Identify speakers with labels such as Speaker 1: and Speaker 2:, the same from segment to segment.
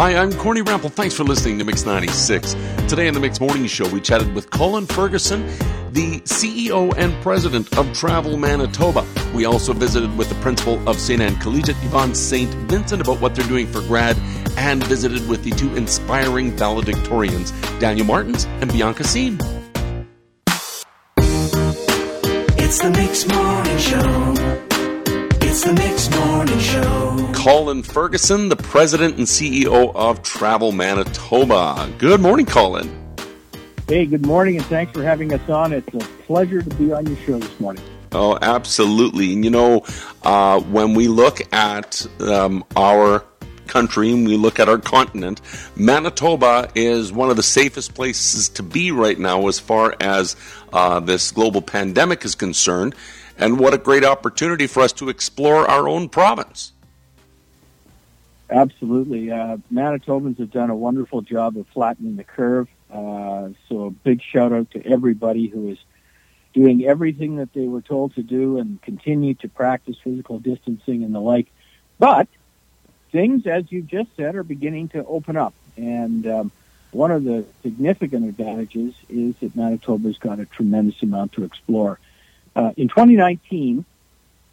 Speaker 1: Hi, I'm Courtney Rample. Thanks for listening to Mix 96. Today on the Mix Morning Show, we chatted with Colin Ferguson, the CEO and president of Travel Manitoba. We also visited with the principal of St. Anne Collegiate, Yvonne St. Vincent, about what they're doing for grad, and visited with the two inspiring valedictorians, Daniel Martins and Bianca Seen.
Speaker 2: It's the Mix Morning Show. It's the Mix Morning Show.
Speaker 1: Colin Ferguson, the president and CEO of Travel Manitoba. Good morning, Colin.
Speaker 3: Hey, good morning, and thanks for having us on. It's a pleasure to be on your show this morning.
Speaker 1: Oh, absolutely. And you know, uh, when we look at um, our country and we look at our continent, Manitoba is one of the safest places to be right now as far as uh, this global pandemic is concerned. And what a great opportunity for us to explore our own province.
Speaker 3: Absolutely. Uh, Manitobans have done a wonderful job of flattening the curve. Uh, so a big shout out to everybody who is doing everything that they were told to do and continue to practice physical distancing and the like. But things, as you just said, are beginning to open up. And um, one of the significant advantages is that Manitoba's got a tremendous amount to explore. Uh, in 2019,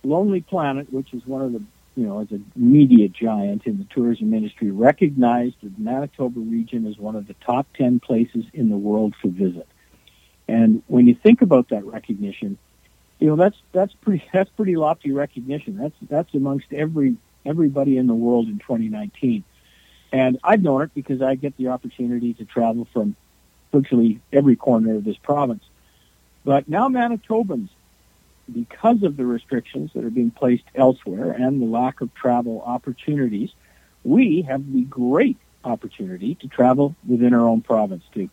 Speaker 3: Lonely Planet, which is one of the, you know, as a media giant in the tourism industry, recognized the Manitoba region as one of the top 10 places in the world for visit. And when you think about that recognition, you know, that's, that's pretty, that's pretty lofty recognition. That's, that's amongst every, everybody in the world in 2019. And I've known it because I get the opportunity to travel from virtually every corner of this province. But now Manitobans because of the restrictions that are being placed elsewhere and the lack of travel opportunities, we have the great opportunity to travel within our own province to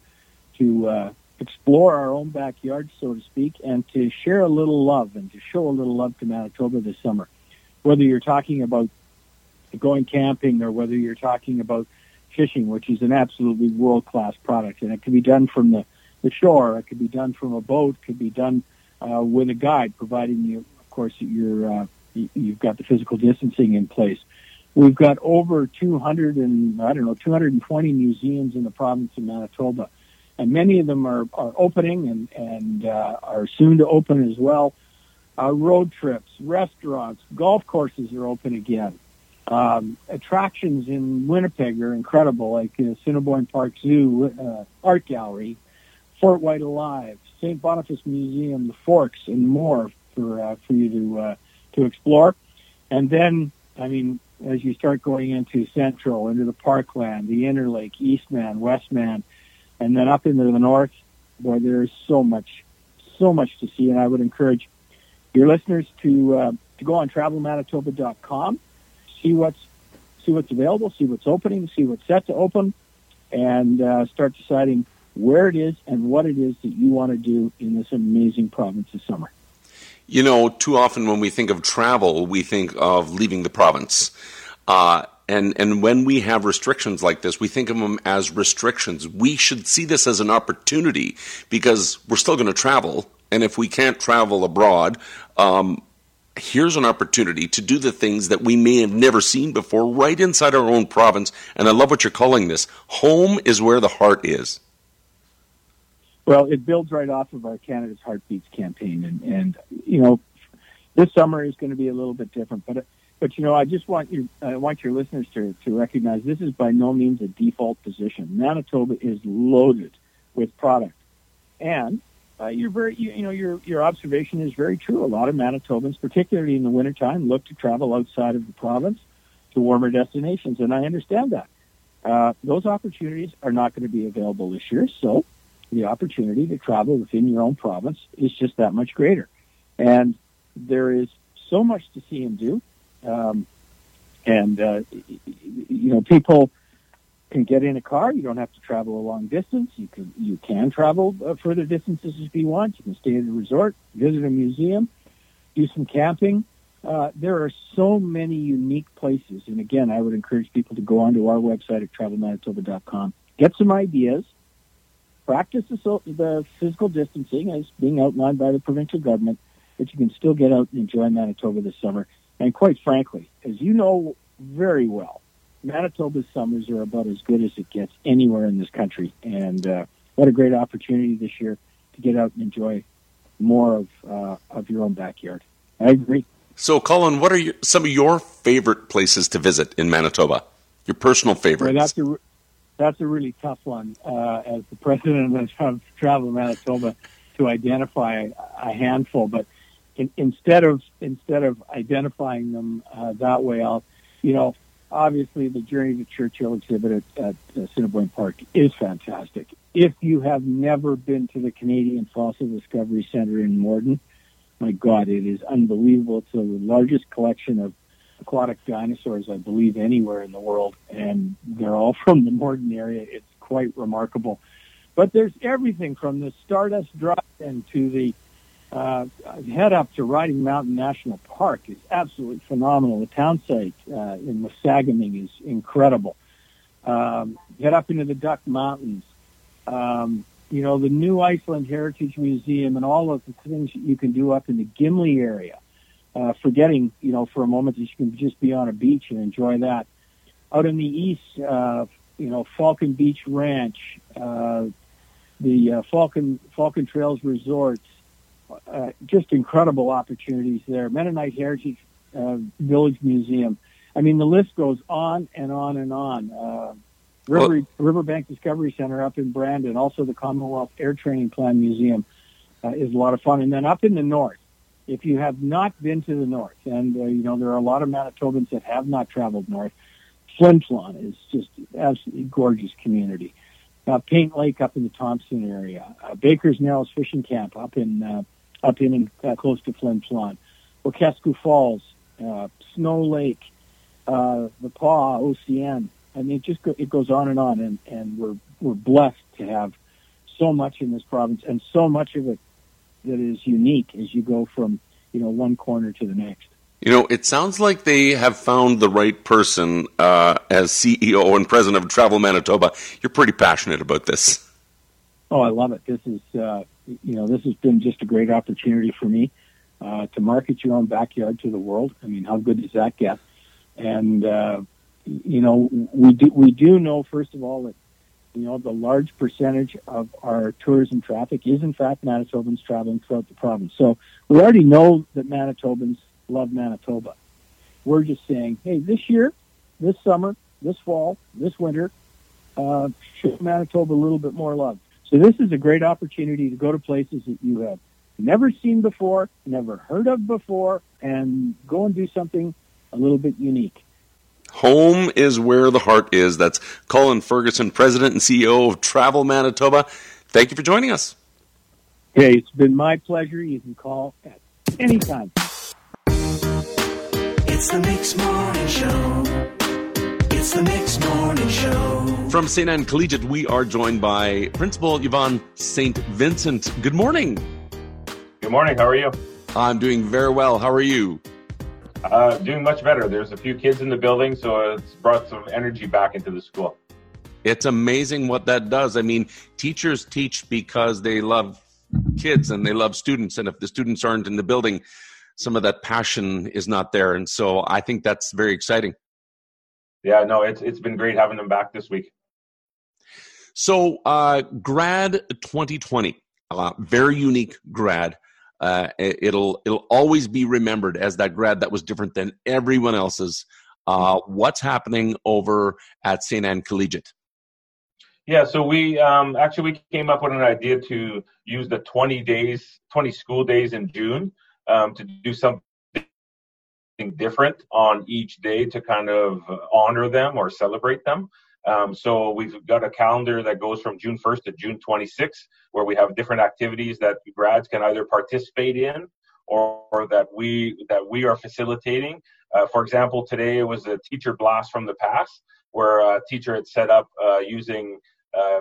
Speaker 3: to uh, explore our own backyard, so to speak, and to share a little love and to show a little love to Manitoba this summer. Whether you're talking about going camping or whether you're talking about fishing, which is an absolutely world class product, and it can be done from the, the shore, it can be done from a boat, can be done uh, with a guide, providing you, of course, you're uh, you've got the physical distancing in place. We've got over 200 and I don't know 220 museums in the province of Manitoba, and many of them are, are opening and and uh, are soon to open as well. Uh, road trips, restaurants, golf courses are open again. Um, attractions in Winnipeg are incredible, like uh, Assiniboine Park Zoo, uh, Art Gallery, FortWhyte Alive, St. Boniface Museum, the Forks, and more for uh, for you to uh, to explore. And then, I mean, as you start going into Central, into the Parkland, the Interlake, Eastman, Westman, and then up into the north, boy, there is so much, so much to see. And I would encourage your listeners to uh, to go on travelmanitoba.com, see what's see what's available, see what's opening, see what's set to open, and uh, start deciding where it is and what it is that you want to do in this amazing province this summer.
Speaker 1: You know, too often when we think of travel, we think of leaving the province. Uh, and, and when we have restrictions like this, we think of them as restrictions. We should see this as an opportunity because we're still going to travel. And if we can't travel abroad, um, here's an opportunity to do the things that we may have never seen before right inside our own province. And I love what you're calling this. Home is where the heart is.
Speaker 3: Well, it builds right off of our Canada's Heartbeats campaign, and and you know, this summer is going to be a little bit different, but but you know, I just want you I want your listeners to to recognize this is by no means a default position. Manitoba is loaded with product, and uh, you're very you, you know your your observation is very true. A lot of Manitobans, particularly in the wintertime, look to travel outside of the province to warmer destinations, and I understand that. Uh, those opportunities are not going to be available this year, so the opportunity to travel within your own province is just that much greater. And there is so much to see and do. Um, and, uh, you know, people can get in a car. You don't have to travel a long distance. You can, you can travel uh, further distances if you want. You can stay at a resort, visit a museum, do some camping. Uh, there are so many unique places. And again, I would encourage people to go onto our website at travelmanitoba.com, get some ideas, practice the, the physical distancing as being outlined by the provincial government, but you can still get out and enjoy Manitoba this summer. And quite frankly, as you know very well, Manitoba's summers are about as good as it gets anywhere in this country, and uh, what a great opportunity this year to get out and enjoy more of uh, of your own backyard. I agree.
Speaker 1: So, Colin, what are your, some of your favorite places to visit in Manitoba? Your personal favorites?
Speaker 3: Well, that's a that's a really tough one uh, as the president of Travel Manitoba to identify a handful. But in, instead of instead of identifying them uh, that way, I'll you know obviously the Journey to Churchill exhibit at, at Park is fantastic. If you have never been to the Canadian Fossil Discovery Center in Morden, my God, it is unbelievable. It's the largest collection of aquatic dinosaurs, I believe, anywhere in the world, and they're all from the Morden area. It's quite remarkable. But there's everything from the Stardust Drive and to the uh, head up to Riding Mountain National Park is absolutely phenomenal. The town site uh, in Wasagaming is incredible. Um, head up into the Duck Mountains. Um, you know, the New Iceland Heritage Museum and all of the things that you can do up in the Gimli area. Uh, forgetting, you know, for a moment that you can just be on a beach and enjoy that. Out in the east, uh, you know, Falcon Beach Ranch, uh, the uh, Falcon Falcon Trails Resorts, uh, just incredible opportunities there. Mennonite Heritage uh, Village Museum. I mean, the list goes on and on and on. Uh, River, well, Riverbank Discovery Center up in Brandon, also the Commonwealth Air Training Plan Museum uh, is a lot of fun. And then up in the north, if you have not been to the north, and uh, you know there are a lot of Manitobans that have not traveled north, Flin Flon is just absolutely gorgeous community. Uh, Paint Lake up in the Thompson area, uh, Baker's Narrows Fishing Camp up in uh, up in uh, close to Flin Flon, Wekusko Falls, uh, Snow Lake, uh, the Pas, OCN. I mean, it just go, it goes on and on, and and we're we're blessed to have so much in this province, and so much of it that is unique as you go from you know one corner to the next.
Speaker 1: You know, it sounds like they have found the right person uh, as CEO and president of Travel Manitoba. You're pretty passionate about this.
Speaker 3: Oh, I love it. This is uh, you know this has been just a great opportunity for me uh, to market your own backyard to the world. I mean, how good does that get? And uh, you know, we do we do know first of all that you know, the large percentage of our tourism traffic is in fact Manitobans traveling throughout the province. So we already know that Manitobans love Manitoba. We're just saying, hey, this year, this summer, this fall, this winter, uh, show Manitoba a little bit more love. So this is a great opportunity to go to places that you have never seen before, never heard of before, and go and do something a little bit unique.
Speaker 1: Home is where the heart is. That's Colin Ferguson, President and CEO of Travel Manitoba. Thank you for joining us.
Speaker 3: Hey, it's been my pleasure. You can call at any time.
Speaker 2: It's the Mix Morning Show. It's the Mix Morning Show.
Speaker 1: From St. Anne Collegiate, we are joined by Principal Yvonne St. Vincent. Good morning.
Speaker 4: Good morning. How are you?
Speaker 1: I'm doing very well. How are you?
Speaker 4: Uh, doing much better. There's a few kids in the building, so it's brought some energy back into the school.
Speaker 1: It's amazing what that does. I mean, teachers teach because they love kids and they love students, and if the students aren't in the building, some of that passion is not there. And so I think that's very exciting.
Speaker 4: Yeah, no, it's it's been great having them back this week.
Speaker 1: So, uh, grad 2020, uh, very unique grad uh, it'll it'll always be remembered as that grad that was different than everyone else's. Uh, what's happening over at St. Anne Collegiate?
Speaker 4: Yeah, so we um, actually we came up with an idea to use the 20 days, 20 school days in June um, to do something different on each day to kind of honor them or celebrate them. Um, so we've got a calendar that goes from June 1st to June 26th, where we have different activities that grads can either participate in or, or that we that we are facilitating. Uh, for example, today was a teacher blast from the past, where a teacher had set up uh, using uh,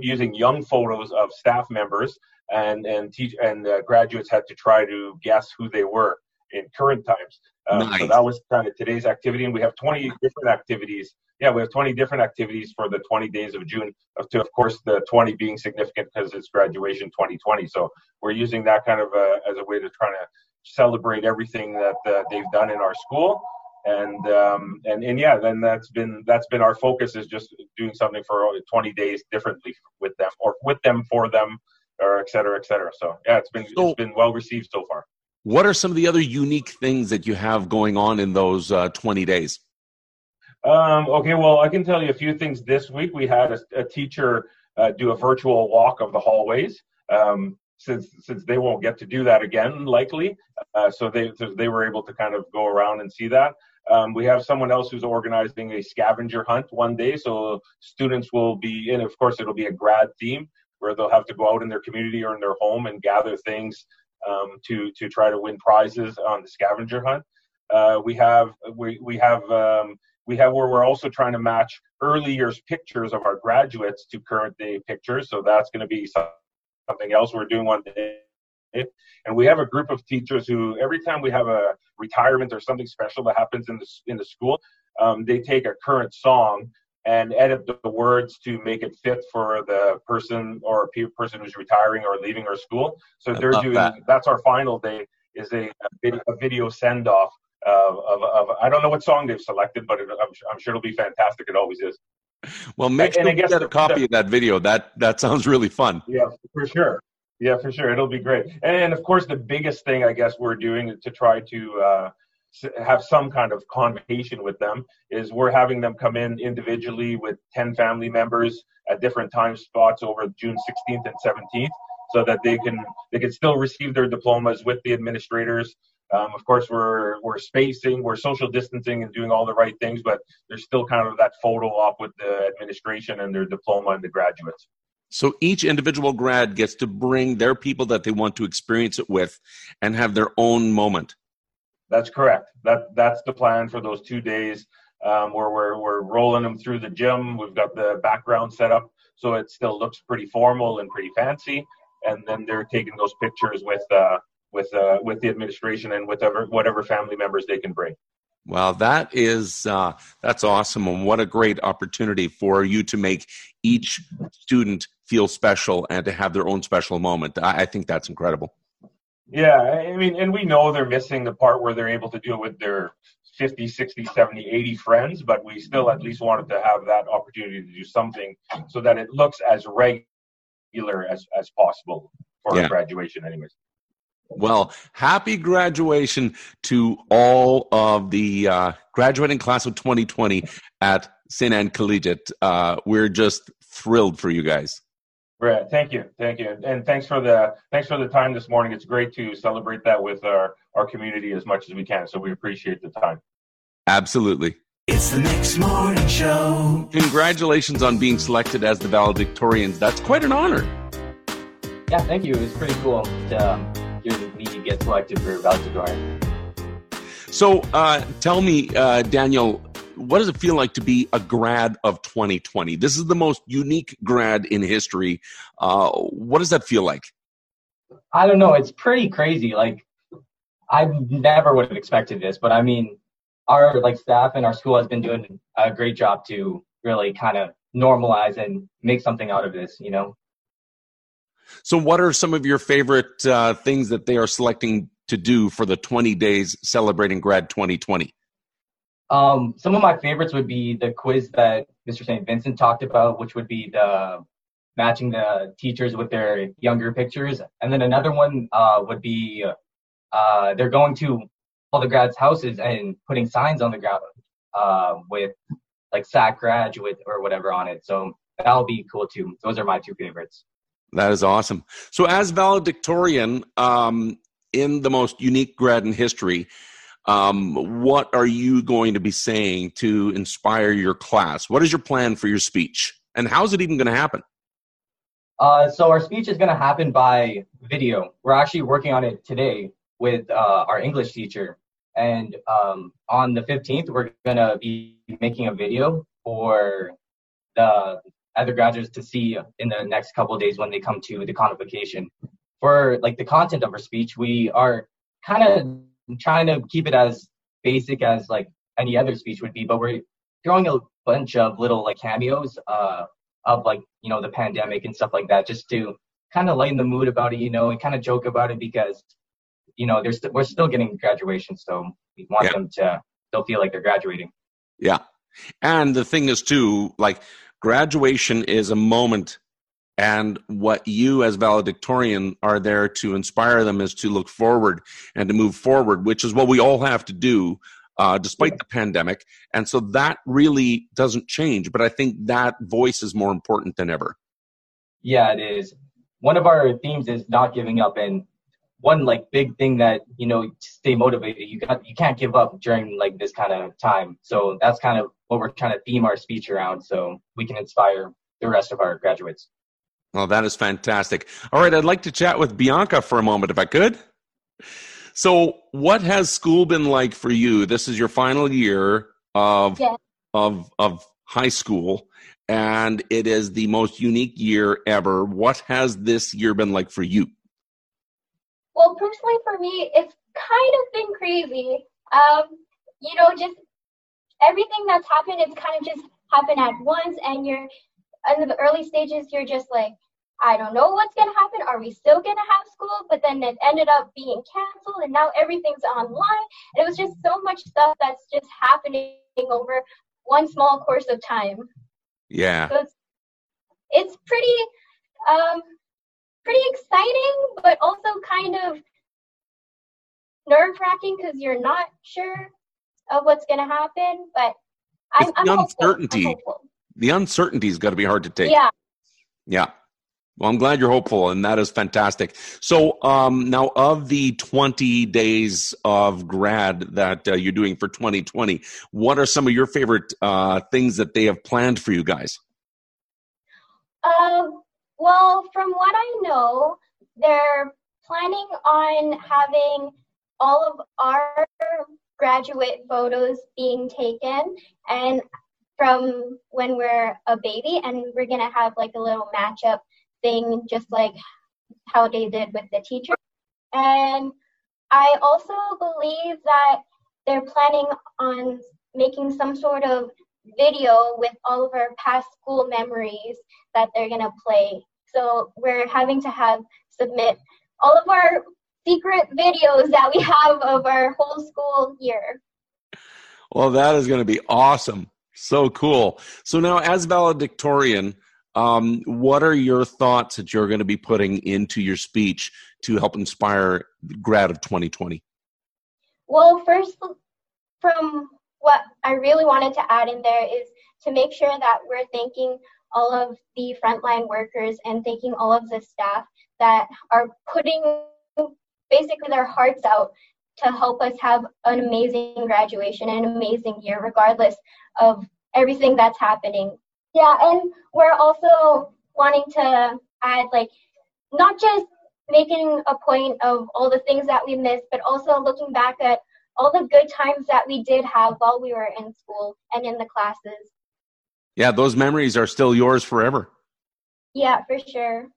Speaker 4: using young photos of staff members, and and teach and graduates had to try to guess who they were in current times. Um, nice. So that was kind of today's activity, and we have 20 different activities. Yeah, we have 20 different activities for the 20 days of June. To of course, the 20 being significant because it's graduation 2020. So we're using that kind of a, as a way to try to celebrate everything that uh, they've done in our school, and um, and and yeah, then that's been that's been our focus is just doing something for 20 days differently with them or with them for them or et cetera, et cetera. So yeah, it's been so, it's been well received so far.
Speaker 1: What are some of the other unique things that you have going on in those uh, 20 days?
Speaker 4: Um, okay, well, I can tell you a few things. This week we had a, a teacher uh, do a virtual walk of the hallways. Um, since since they won't get to do that again, likely, uh, so they they were able to kind of go around and see that. Um, we have someone else who's organizing a scavenger hunt one day, so students will be in. Of course, it'll be a grad theme where they'll have to go out in their community or in their home and gather things um, to to try to win prizes on the scavenger hunt. Uh, we have we we have um, we have where we're also trying to match early years pictures of our graduates to current day pictures. So that's going to be something else we're doing one day. And we have a group of teachers who, every time we have a retirement or something special that happens in the in the school, um, they take a current song and edit the words to make it fit for the person or peer person who's retiring or leaving our school. So they're doing that. that's our final day is a, a video send off of, of, of, I don't know what song they've selected, but it, I'm, I'm, sure it'll be fantastic. It always is.
Speaker 1: Well, make sure you get a copy the, of that video. That that sounds really fun.
Speaker 4: Yeah, for sure. Yeah, for sure. It'll be great. And of course, the biggest thing I guess we're doing to try to uh, have some kind of conversation with them is we're having them come in individually with 10 family members at different time spots over June 16th and 17th so that they can they can still receive their diplomas with the administrators um, of course we're we're spacing we're social distancing and doing all the right things but there's still kind of that photo op with the administration and their diploma and the graduates
Speaker 1: so each individual grad gets to bring their people that they want to experience it with and have their own moment
Speaker 4: that's correct. That that's the plan for those two days um, where we're we're rolling them through the gym. We've got the background set up so it still looks pretty formal and pretty fancy. And then they're taking those pictures with uh, with uh, with the administration and with whatever, whatever family members they can bring.
Speaker 1: Well, that is uh, that's awesome, and what a great opportunity for you to make each student feel special and to have their own special moment. I, I think that's incredible.
Speaker 4: Yeah, I mean, and we know they're missing the part where they're able to do it with their 50, 60, 70, 80 friends, but we still at least wanted to have that opportunity to do something so that it looks as regular as, as possible for yeah. graduation, anyways.
Speaker 1: Well, happy graduation to all of the uh, graduating class of 2020 at St. Anne Collegiate. Uh, we're just thrilled for you guys.
Speaker 4: Brett, thank you, thank you, and thanks for the thanks for the time this morning. It's great to celebrate that with our our community as much as we can. So we appreciate the time.
Speaker 1: Absolutely.
Speaker 2: It's the Mix Morning Show.
Speaker 1: Congratulations on being selected as the valedictorians. That's quite an honor.
Speaker 5: Yeah, thank you. It was pretty cool to um, hear me get selected for valedictorian.
Speaker 1: So, uh, tell me, uh, Daniel, what does it feel like to be a grad of 2020? This is the most unique grad in history. Uh, what does that feel like?
Speaker 5: I don't know. It's pretty crazy. Like, I never would have expected this, but I mean, our like staff and our school has been doing a great job to really kind of normalize and make something out of this. You know.
Speaker 1: So, what are some of your favorite uh, things that they are selecting to do for the 20 days celebrating grad 2020?
Speaker 5: Um, some of my favorites would be the quiz that Mr. St. Vincent talked about, which would be the matching the teachers with their younger pictures. And then another one uh, would be uh, they're going to all the grads' houses and putting signs on the ground uh, with like SAC graduate or whatever on it. So that'll be cool too. Those are my two favorites.
Speaker 1: That is awesome. So, as valedictorian um, in the most unique grad in history, um, what are you going to be saying to inspire your class? What is your plan for your speech? And how is it even going to happen?
Speaker 5: Uh, so our speech is going to happen by video. We're actually working on it today with uh, our English teacher. And um, on the 15th, we're going to be making a video for the other graduates to see in the next couple of days when they come to the convocation. For like the content of our speech, we are kind of trying to keep it as basic as like any other speech would be, but we're throwing a bunch of little like cameos uh, of like you know the pandemic and stuff like that, just to kind of lighten the mood about it, you know, and kind of joke about it because you know there's st- we're still getting graduation, so we want yeah. them to they'll feel like they're graduating.
Speaker 1: Yeah. And the thing is, too, like graduation is a moment. And what you as valedictorian are there to inspire them is to look forward and to move forward, which is what we all have to do uh, despite the pandemic. And so that really doesn't change. But I think that voice is more important than ever.
Speaker 5: Yeah, it is. One of our themes is not giving up, and one like big thing that you know stay motivated. You got you can't give up during like this kind of time. So that's kind of what we're trying to theme our speech around, so we can inspire the rest of our graduates.
Speaker 1: Well, that is fantastic. All right, I'd like to chat with Bianca for a moment, if I could. So, what has school been like for you? This is your final year of
Speaker 6: Yeah.
Speaker 1: of of high school, and it is the most unique year ever. What has this year been like for you?
Speaker 6: Well, personally for me, it's kind of been crazy. Um, you know, just everything that's happened, it's kind of just happened at once, and you're in the early stages, you're just like, I don't know what's gonna happen. Are we still gonna have school? But then it ended up being canceled, and now everything's online. And it was just so much stuff that's just happening over one small course of time.
Speaker 1: Yeah,
Speaker 6: So it's it's pretty um pretty exciting, but also kind of nerve wracking because you're not sure of what's gonna happen. But I'm, I'm
Speaker 1: the
Speaker 6: hopeful. I'm
Speaker 1: uncertainty.
Speaker 6: hopeful.
Speaker 1: the uncertainty's got to be hard to take.
Speaker 6: Yeah.
Speaker 1: Yeah. Well, I'm glad you're hopeful, and that is fantastic. So, um, now of the 20 days of grad that uh, you're doing for 2020, what are some of your favorite uh, things that they have planned for you guys?
Speaker 6: Um, well, from what I know, they're planning on having all of our graduate photos being taken and from when we're a baby and we're going to have like a little matchup thing just like how they did with the teacher and i also believe that they're planning on making some sort of video with all of our past school memories that they're going to play. So we're having to have submit all of our secret videos that we have of our whole school year.
Speaker 1: Well, that is going to be awesome. So cool. So now, as valedictorian, um, what are your thoughts that you're going to be putting into your speech to help inspire the grad of 2020?
Speaker 6: Well, first, from what I really wanted to add in there is to make sure that we're thanking all of the frontline workers and thanking all of the staff that are putting basically their hearts out to help us have an amazing graduation and an amazing year, regardless of everything that's happening. Yeah, and we're also wanting to add, like, not just making a point of all the things that we missed, but also looking back at all the good times that we did have while we were in school and in the classes.
Speaker 1: Yeah, those memories are still yours forever.
Speaker 6: Yeah, for sure.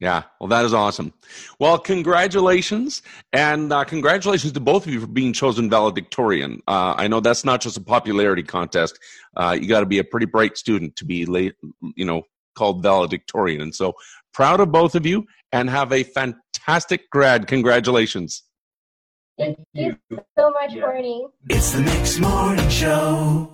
Speaker 1: Yeah, well, that is awesome. Well, congratulations, and uh, congratulations to both of you for being chosen valedictorian. Uh, I know that's not just a popularity contest. Uh, you got to be a pretty bright student to be, late, you know, called valedictorian. And so, proud of both of you, and have a fantastic grad. Congratulations.
Speaker 5: Thank
Speaker 6: Thank
Speaker 5: you.
Speaker 6: you so much,
Speaker 5: Yeah.
Speaker 6: Courtney.
Speaker 2: It's the Mix Morning Show.